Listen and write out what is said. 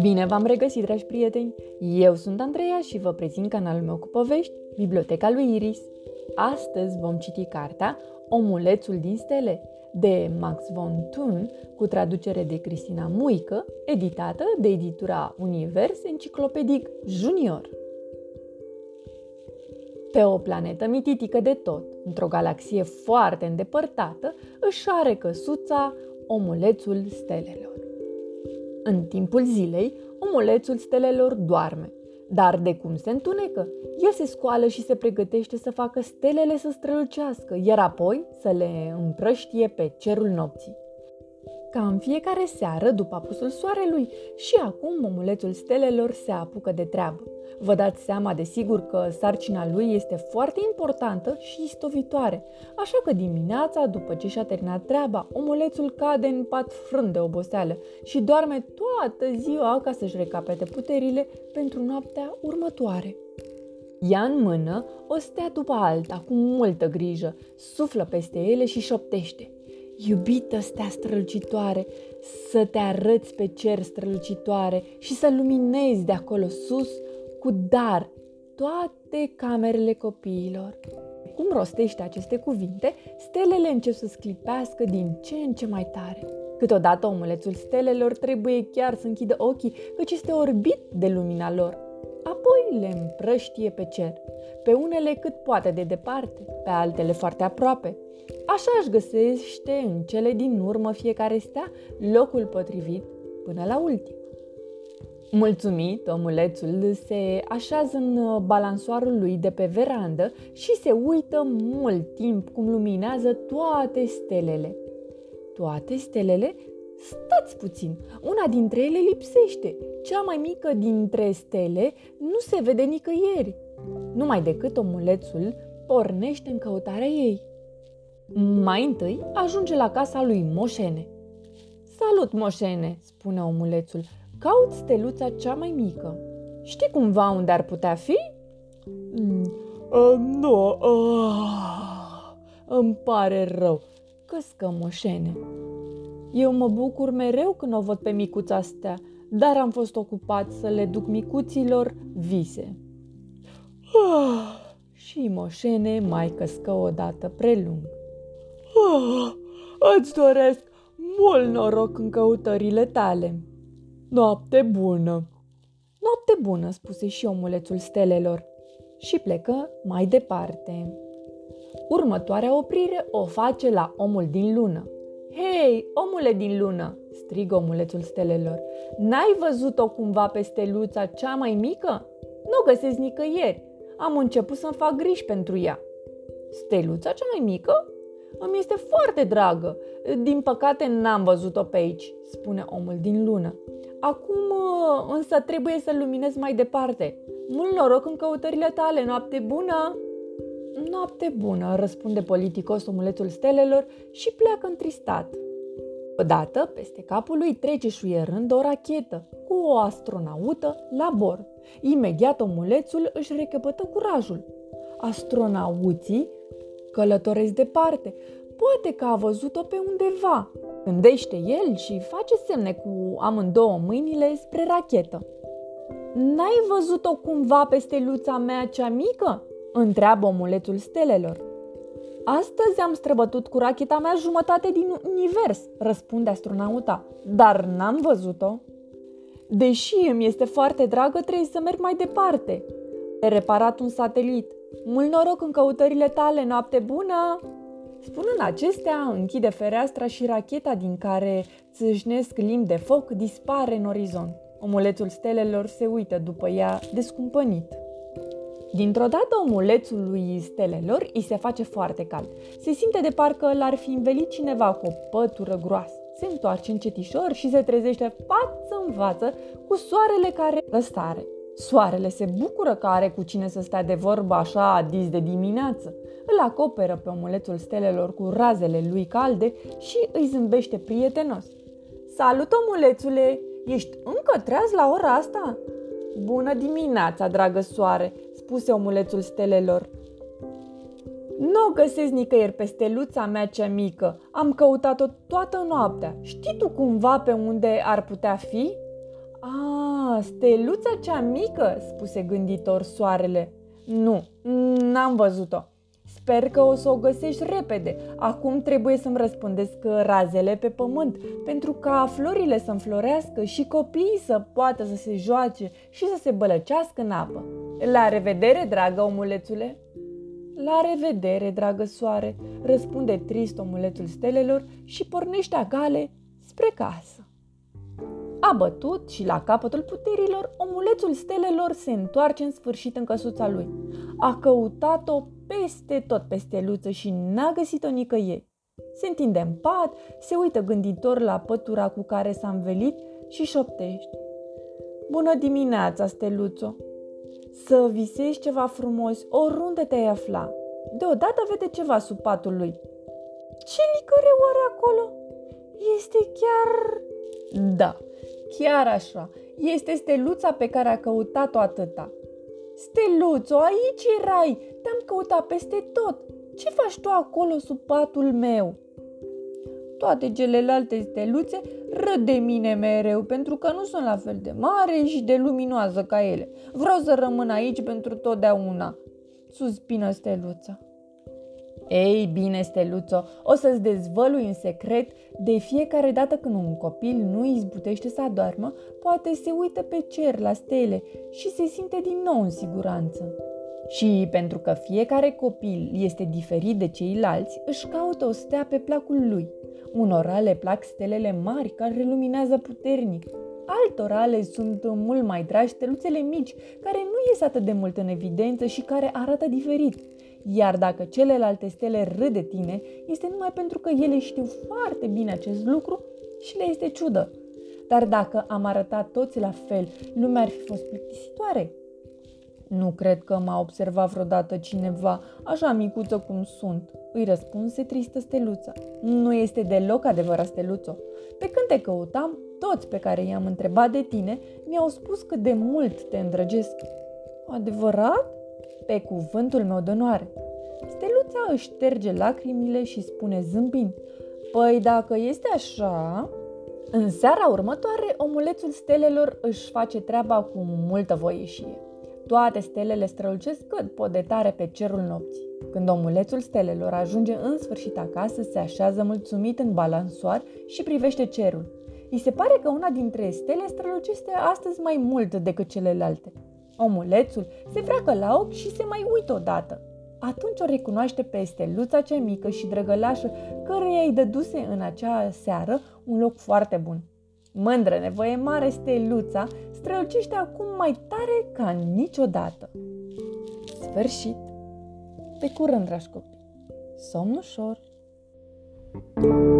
Bine v-am regăsit, dragi prieteni! Eu sunt Andreea și vă prezint canalul meu cu povești, Biblioteca lui Iris. Astăzi vom citi cartea Omulețul din stele de Max von Thun, cu traducere de Cristina Muică, editată de editura Univers Enciclopedic Junior. Pe o planetă mititică de tot, într-o galaxie foarte îndepărtată, își are căsuța omulețul stelelor. În timpul zilei, omulețul stelelor doarme, dar de cum se întunecă, el se scoală și se pregătește să facă stelele să strălucească, iar apoi să le împrăștie pe cerul nopții ca în fiecare seară după apusul soarelui și acum omulețul stelelor se apucă de treabă. Vă dați seama de sigur că sarcina lui este foarte importantă și istovitoare, așa că dimineața, după ce și-a terminat treaba, omulețul cade în pat frânt de oboseală și doarme toată ziua ca să-și recapete puterile pentru noaptea următoare. Ia în mână o stea după alta, cu multă grijă, suflă peste ele și șoptește – Iubită stea strălucitoare, să te arăți pe cer strălucitoare și să luminezi de acolo sus cu dar toate camerele copiilor. Cum rostește aceste cuvinte, stelele încep să sclipească din ce în ce mai tare. Câteodată omulețul stelelor trebuie chiar să închidă ochii, căci este orbit de lumina lor. Apoi le împrăștie pe cer, pe unele cât poate de departe, pe altele foarte aproape, Așa își găsește în cele din urmă fiecare stea locul potrivit până la ultim. Mulțumit, omulețul se așează în balansoarul lui de pe verandă și se uită mult timp cum luminează toate stelele. Toate stelele? Stați puțin, una dintre ele lipsește. Cea mai mică dintre stele nu se vede nicăieri. Numai decât omulețul pornește în căutarea ei. Mai întâi ajunge la casa lui Moșene. Salut, Moșene, spune omulețul. Caut steluța cea mai mică. Știi cumva unde ar putea fi? Mm, uh, nu, uh, îmi pare rău, căscă Moșene. Eu mă bucur mereu când o văd pe micuța astea, dar am fost ocupat să le duc micuților vise. Uh. Și Moșene mai căscă odată prelung. Oh, îți doresc mult noroc în căutările tale. Noapte bună! Noapte bună, spuse și omulețul stelelor și plecă mai departe. Următoarea oprire o face la omul din lună. Hei, omule din lună!" strigă omulețul stelelor. N-ai văzut-o cumva pe steluța cea mai mică? Nu o găsesc nicăieri. Am început să-mi fac griji pentru ea." Steluța cea mai mică? Îmi este foarte dragă. Din păcate n-am văzut-o pe aici, spune omul din lună. Acum însă trebuie să luminez mai departe. Mult noroc în căutările tale, noapte bună! Noapte bună, răspunde politicos omulețul stelelor și pleacă întristat. Odată, peste capul lui trece șuierând o rachetă cu o astronaută la bord. Imediat omulețul își recăpătă curajul. Astronauții călătoresc departe. Poate că a văzut-o pe undeva. Gândește el și face semne cu amândouă mâinile spre rachetă. N-ai văzut-o cumva pe steluța mea cea mică?" Întreabă omulețul stelelor. Astăzi am străbătut cu racheta mea jumătate din univers, răspunde astronauta, dar n-am văzut-o. Deși îmi este foarte dragă, trebuie să merg mai departe. He reparat un satelit. Mult noroc în căutările tale, noapte bună! Spunând acestea, închide fereastra și racheta din care țâșnesc limbi de foc dispare în orizont. Omulețul stelelor se uită după ea, descumpănit. Dintr-o dată omulețul lui stelelor îi se face foarte cald. Se simte de parcă l-ar fi învelit cineva cu o pătură groasă. Se întoarce încetișor și se trezește față în față cu soarele care răstare. Soarele se bucură că are cu cine să stea de vorbă așa dis de dimineață. Îl acoperă pe omulețul stelelor cu razele lui calde și îi zâmbește prietenos. Salut, omulețule! Ești încă treaz la ora asta? Bună dimineața, dragă soare, spuse omulețul stelelor. Nu o găsesc nicăieri pe steluța mea cea mică. Am căutat-o toată noaptea. Știi tu cumva pe unde ar putea fi? A, steluța cea mică, spuse gânditor soarele. Nu, n-am văzut-o. Sper că o să o găsești repede. Acum trebuie să-mi răspundesc razele pe pământ, pentru ca florile să înflorească și copiii să poată să se joace și să se bălăcească în apă. La revedere, dragă omulețule! La revedere, dragă soare, răspunde trist omulețul stelelor și pornește agale spre casă. A bătut și la capătul puterilor, omulețul stelelor se întoarce în sfârșit în căsuța lui. A căutat-o peste tot pe steluță și n-a găsit-o nicăieri. Se întinde în pat, se uită gânditor la pătura cu care s-a învelit și șoptește. Bună dimineața, steluțo! Să visezi ceva frumos oriunde te-ai afla. Deodată vede ceva sub patul lui. Ce licăre oare acolo? Este chiar... Da, chiar așa. Este steluța pe care a căutat-o atâta. Steluțo, aici erai! Te-am căutat peste tot! Ce faci tu acolo sub patul meu? Toate celelalte steluțe râd de mine mereu pentru că nu sunt la fel de mare și de luminoasă ca ele. Vreau să rămân aici pentru totdeauna, suspină steluța. Ei bine, Steluțo, o să-ți dezvălui în secret de fiecare dată când un copil nu izbutește să adormă, poate se uită pe cer la stele și se simte din nou în siguranță. Și pentru că fiecare copil este diferit de ceilalți, își caută o stea pe placul lui. Unora le plac stelele mari care luminează puternic, altora le sunt mult mai dragi steluțele mici, care nu ies atât de mult în evidență și care arată diferit. Iar dacă celelalte stele râd de tine, este numai pentru că ele știu foarte bine acest lucru și le este ciudă. Dar dacă am arătat toți la fel, lumea ar fi fost plictisitoare. Nu cred că m-a observat vreodată cineva așa micuță cum sunt, îi răspunse tristă steluța. Nu este deloc adevărat, steluțo. Pe când te căutam, toți pe care i-am întrebat de tine mi-au spus cât de mult te îndrăgesc. Adevărat? Pe cuvântul meu de onoare. Steluța își șterge lacrimile și spune zâmbind, Păi dacă este așa... În seara următoare, omulețul stelelor își face treaba cu multă voieșie. Toate stelele strălucesc cât pot de tare pe cerul nopții. Când omulețul stelelor ajunge în sfârșit acasă, se așează mulțumit în balansoar și privește cerul. Îi se pare că una dintre stele strălucește astăzi mai mult decât celelalte. Omulețul se freacă la ochi și se mai uită odată. Atunci o recunoaște pe steluța cea mică și drăgălașă, căreia îi dăduse în acea seară un loc foarte bun. Mândră nevoie mare, steluța strălucește acum mai tare ca niciodată. Sfârșit! Pe curând, dragi copii! Somn ușor! thank you